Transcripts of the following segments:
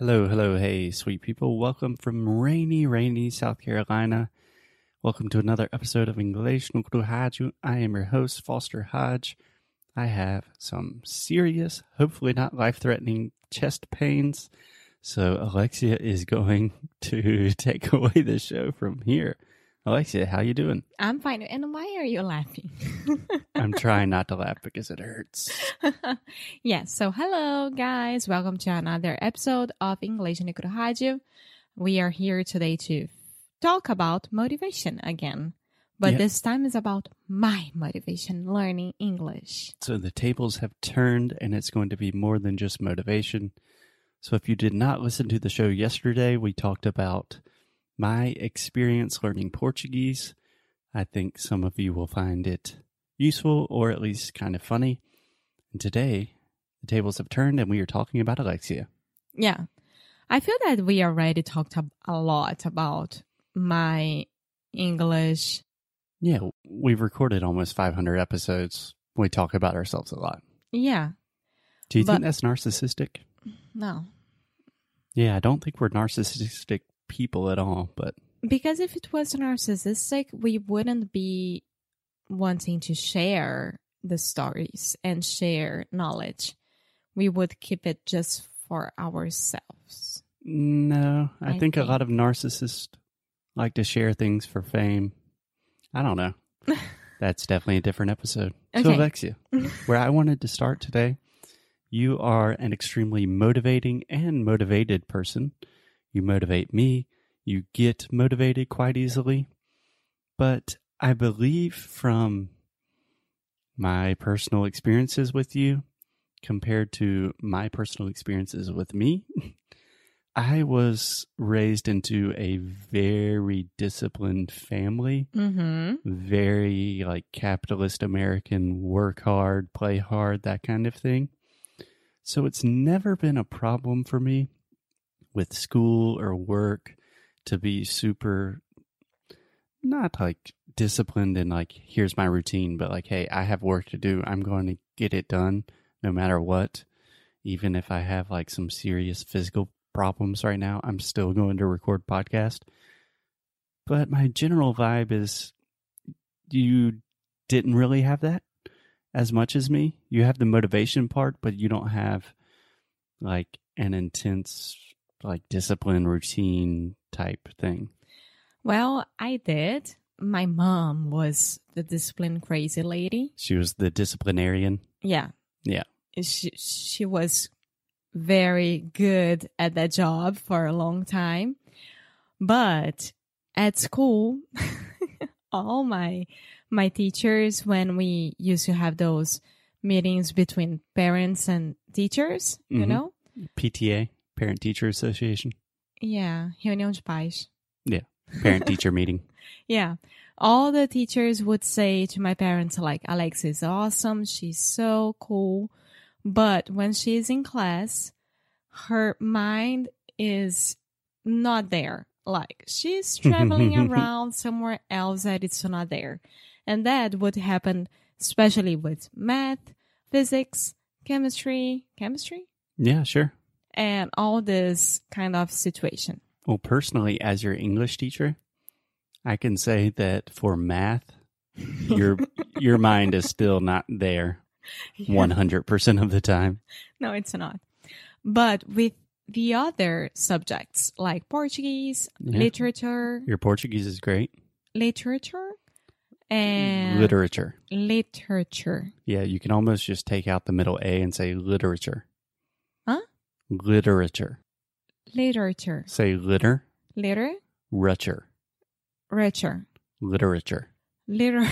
Hello, hello, hey, sweet people. Welcome from rainy, rainy South Carolina. Welcome to another episode of English no Rádio. I am your host, Foster Hodge. I have some serious, hopefully not life threatening chest pains. So Alexia is going to take away the show from here. Alexia, how you doing? I'm fine. And why are you laughing? I'm trying not to laugh because it hurts. yes. So, hello, guys. Welcome to another episode of English no. We are here today to talk about motivation again. But Yeah. this time is about my motivation learning English. So the tables have turned, and it's going to be more than just motivation. So if you did not listen to the show yesterday, we talked about my experience learning Portuguese. I think some of you will find it useful or at least kind of funny. And today, the tables have turned, and we are talking about Alexia. Yeah. I feel that we already talked a lot about my English. Yeah, we've recorded almost 500 episodes. We talk about ourselves a lot. Yeah. Do you But- think that's narcissistic? No. Yeah, I don't think we're narcissistic people at all, but Because if it was narcissistic, we wouldn't be wanting to share the stories and share knowledge. We would keep it just for ourselves. No, I, I think, a lot of narcissists like to share things for fame. I don't know. That's definitely a different episode. So, Okay. Alexia, where I wanted to start today, you are an extremely motivating and motivated person. You motivate me. You get motivated quite easily. But I believe from my personal experiences with you compared to my personal experiences with me, I was raised into a very disciplined family, Mm-hmm. very like capitalist American, work hard, play hard, that kind of thing. So it's never been a problem for me with school or work to be super not like disciplined and like here's my routine, but like hey, I have work to do. I'm going to get it done no matter what. Even if I have like some serious physical problems right now, I'm still going to record podcast. But my general vibe is you didn't really have that as much as me. You have the motivation part, but you don't have like an intense like discipline routine type thing. Well, I did. My mom was the discipline crazy lady. She was the disciplinarian. Yeah. Yeah. She, she was very good at that job for a long time. But at school, all my my teachers when we used to have those meetings between parents and teachers, you Mhm. know? PTA, Parent Teacher Association, Yeah, reunião de pais. Yeah, parent Teacher Meeting. Yeah. All the teachers would say to my parents, like, Alex is awesome. She's so cool. But when she's in class, her mind is not there. Like, she's traveling around somewhere else that it's not there. And that would happen, especially with math, physics, chemistry, chemistry, Yeah, sure. And all this kind of situation. Well, personally, as your English teacher, I can say that for math, your your mind is still not there one hundred percent of the time. No, it's not. But with the other subjects like Portuguese, Yeah. literature, Your Portuguese is great. literature, and literature. literature. Yeah, you can almost just take out the middle A and say literature. Literature. Literature. Say litter, Litter. Richer. richer. literature. Liter.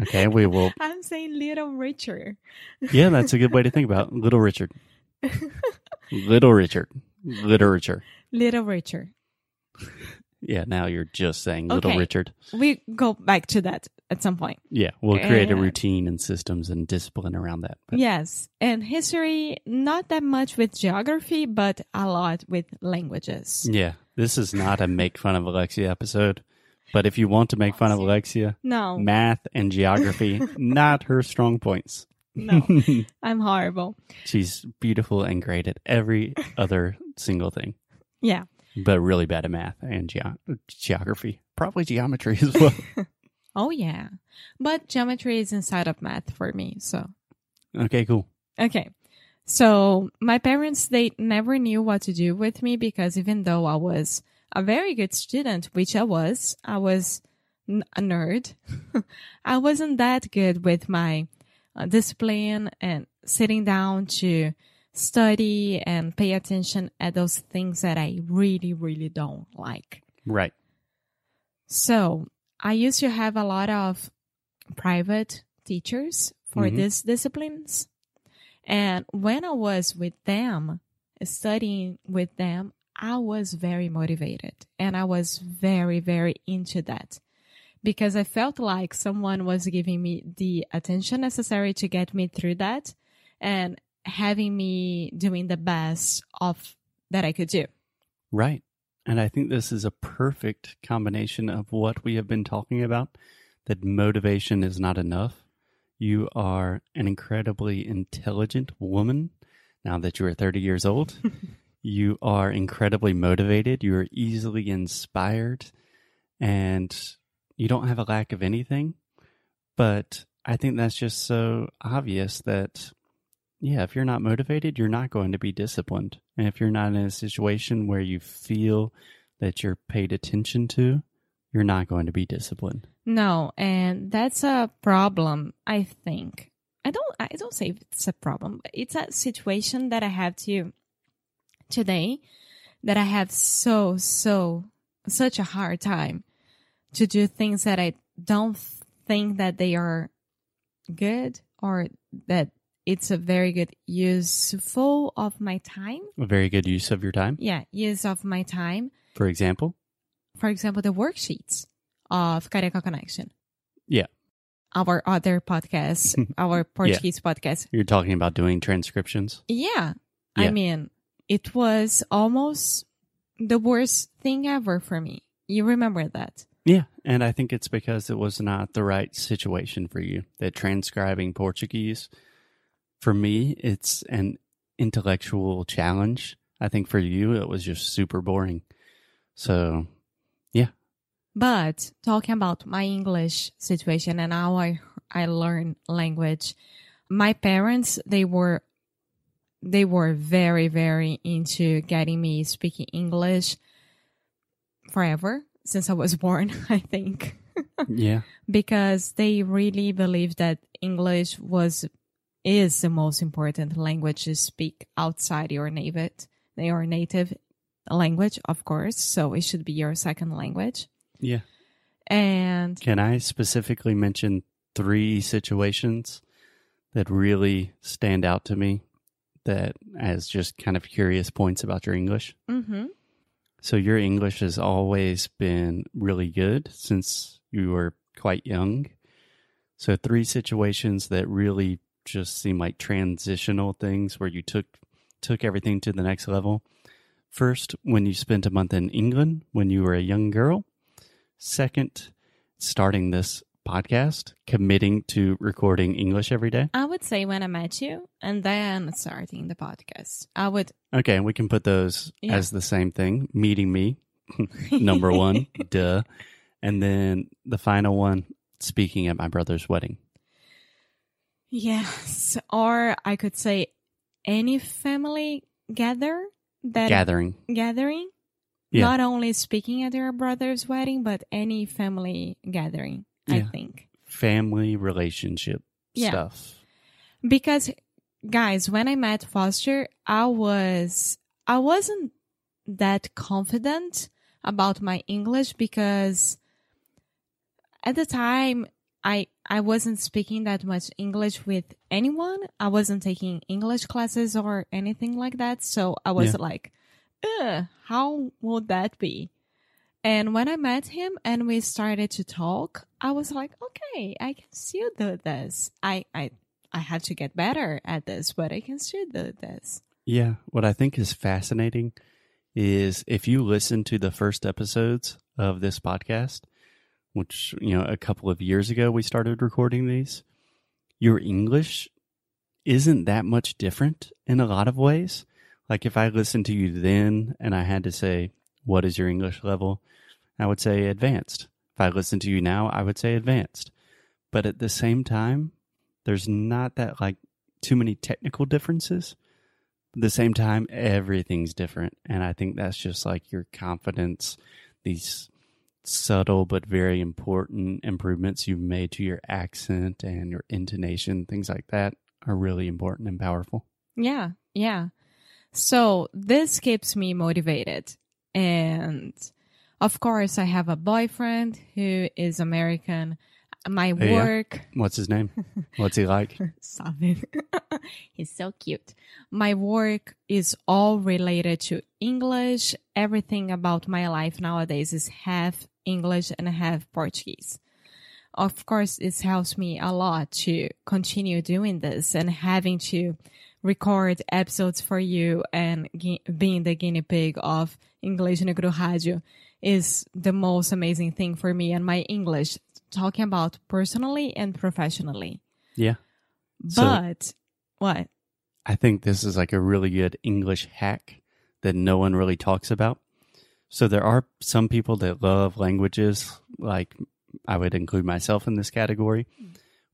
Okay, we will. I'm saying little richer. Yeah, that's a good way to think about it. Little Richard. Little Richard. Literature. Little richer. Yeah, now you're just saying Little Okay. Richard. We go back to that at some point. Yeah, we'll create a routine and systems and discipline around that. But Yes. And history, not that much with geography, but a lot with languages. yeah, this is not a make fun of Alexia episode. But if you want to make fun of Alexia, No. math and geography, not her strong points. no, I'm horrible. She's beautiful and great at every other single thing, Yeah. But really bad at math and ge- geography. Probably geometry as well. Oh, yeah. But geometry is inside of math for me. So, okay, cool. okay. So, my parents, they never knew what to do with me because even though I was a very good student, which I was, I was n- a nerd. I wasn't that good with my uh, discipline and sitting down to study and pay attention at those things that I really, really don't like. Right. So I used to have a lot of private teachers for Mhm. these disciplines. And when I was with them, studying with them, I was very motivated and I was very, very into that because I felt like someone was giving me the attention necessary to get me through that and having me doing the best of that I could do. Right. And I think this is a perfect combination of what we have been talking about that motivation is not enough. You are an incredibly intelligent woman now that you are 30 years old. you are incredibly motivated. You are easily inspired and you don't have a lack of anything. But I think that's just so obvious that, yeah, if you're not motivated, you're not going to be disciplined. And if you're not in a situation where you feel that you're paid attention to, you're not going to be disciplined. No, and that's a problem, I think. I don't I don't say it's a problem, but it's a situation that I have to today that I have so so such a hard time to do things that I don't think that they are good or that it's a very good useful of my time. A very good use of your time. Yeah, use of my time. For example, For example, the worksheets of Careca Connection. Yeah. Our other podcast, our Portuguese podcast. you're talking about doing transcriptions. Yeah. Yeah. I mean, it was almost the worst thing ever for me. You remember that? Yeah, and I think it's because it was not the right situation for you. That transcribing Portuguese, for me, it's an intellectual challenge. I think for you, it was just super boring. So, yeah. But talking about my English situation and how I I learn language, my parents they were they were very very into getting me speaking English forever since I was born, I think. yeah, because they really believed that English was is the most important language to speak outside your native your native language, of course. So it should be your second language. yeah. And Can I specifically mention three situations that really stand out to me that as just kind of curious points about your English? hmm So your English has always been really good since you were quite young. So three situations that really just seem like transitional things where you took took everything to the next level. First, when you spent a month in England when you were a young girl. Second, starting this podcast, committing to recording English every day. I would say when I met you and then starting the podcast, I would Okay, and we can put those Yeah. as the same thing. Meeting me, number one, duh. And then the final one, speaking at my brother's wedding. Yes, or I could say any family gather that Gathering. gathering. Yeah. Not only speaking at your brother's wedding, but any family gathering, I think. Family relationship Yeah. stuff. Because guys, when I met Foster, I was I wasn't that confident about my English because at the time I I wasn't speaking that much English with anyone. I wasn't taking English classes or anything like that. So I was Yeah. like, how would that be? And when I met him and we started to talk, I was like, okay, I can still do this. I, I, I had to get better at this, but I can still do this. Yeah. What I think is fascinating is if you listen to the first episodes of this podcast, which, you know, a couple of years ago we started recording these, your English isn't that much different in a lot of ways. Like if I listened to you then and I had to say, what is your English level? I would say advanced. If I listen to you now, I would say advanced. But at the same time, there's not that like too many technical differences. At the same time, everything's different. And I think that's just like your confidence, these subtle but very important improvements you've made to your accent and your intonation, things like that are really important and powerful. Yeah, yeah. So this keeps me motivated. And of course, I have a boyfriend who is American. My yeah? work, What's his name? What's he like? It. He's so cute. My work is all related to English. Everything about my life nowadays is half English and half Portuguese. Of course, this helps me a lot to continue doing this and having to record episodes for you and being the guinea pig of English no Rádio is the most amazing thing for me and my English, talking about personally and professionally. Yeah. So- But what? I think this is like a really good English hack that no one really talks about. So there are some people that love languages, like I would include myself in this category,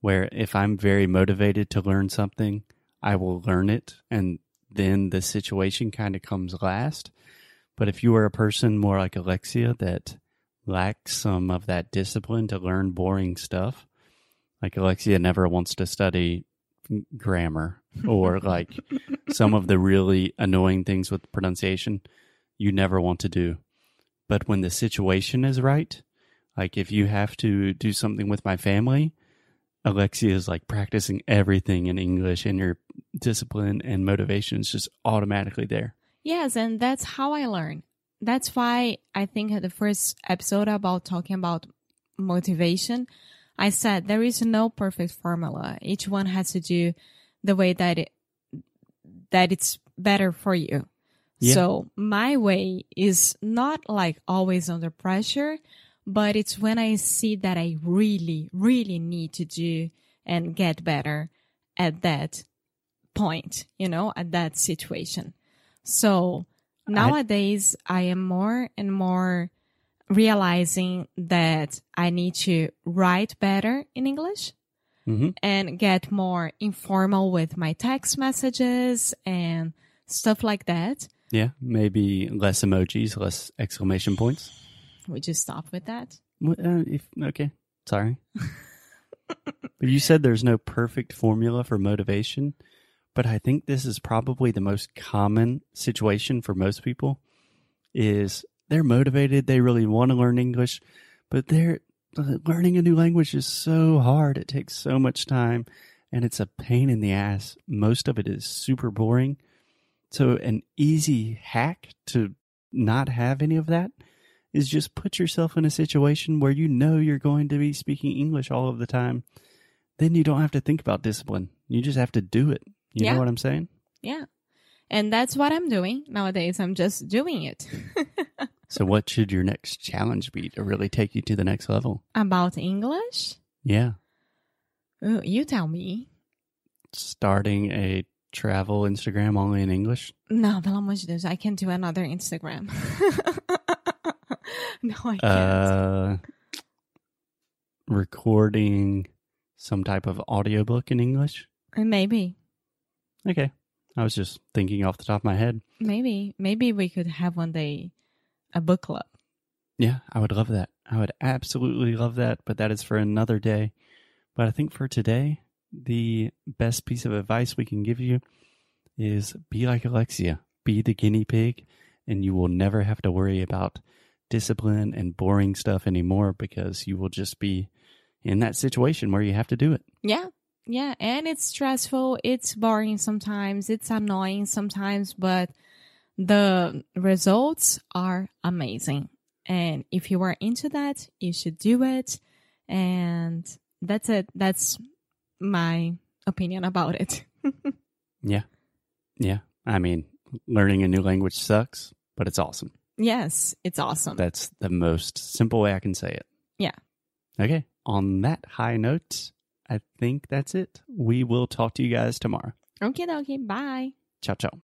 where if I'm very motivated to learn something, I will learn it and then the situation kind of comes last. But if you are a person more like Alexia that lacks some of that discipline to learn boring stuff, like Alexia never wants to study grammar or like some of the really annoying things with pronunciation you never want to do. But when the situation is right, like if you have to do something with my family, Alexia is like practicing everything in English and your discipline and motivation is just automatically there. Yes, and that's how I learn. That's why I think at the first episode about talking about motivation, I said there is no perfect formula. Each one has to do the way that it that it's better for you. Yeah. So my way is not like always under pressure, but it's when I see that I really, really need to do and get better at that point, you know, at that situation. So nowadays I am more and more realizing that I need to write better in English hmm and get more informal with my text messages and stuff like that. Yeah, maybe less emojis, less exclamation points. Would you stop with that? Well, Uh, if, okay, sorry. but you said there's no perfect formula for motivation, but I think this is probably the most common situation for most people is they're motivated, they really want to learn English, but they're learning a new language is so hard. It takes so much time and it's a pain in the ass. Most of it is super boring. So an easy hack to not have any of that is just put yourself in a situation where you know you're going to be speaking English all of the time. Then you don't have to think about discipline. You just have to do it. You Yeah. know what I'm saying? Yeah. And that's what I'm doing nowadays. I'm just doing it. So, what should your next challenge be to really take you to the next level? About English? Yeah. Ooh, you tell me. Starting a travel Instagram only in English. No, pelo amor de Deus, I can do another Instagram. no, I can't. Uh, recording some type of audiobook in English. maybe, Okay. I was just thinking off the top of my head. maybe, maybe we could have one day a book club. Yeah, I would love that. I would absolutely love that, but that is for another day. But I think for today, the best piece of advice we can give you is be like Alexia, be the guinea pig, and you will never have to worry about discipline and boring stuff anymore because you will just be in that situation where you have to do it. Yeah. Yeah. And it's stressful. It's boring sometimes. It's annoying sometimes, but the results are amazing. And if you are into that, you should do it. And that's it. That's my opinion about it. Yeah. Yeah. I mean, learning a new language sucks, but it's awesome. yes, it's awesome. That's the most simple way I can say it. Yeah. Okay. On that high note, I think that's it. We will talk to you guys tomorrow. Okay, okay. Bye. Ciao, ciao.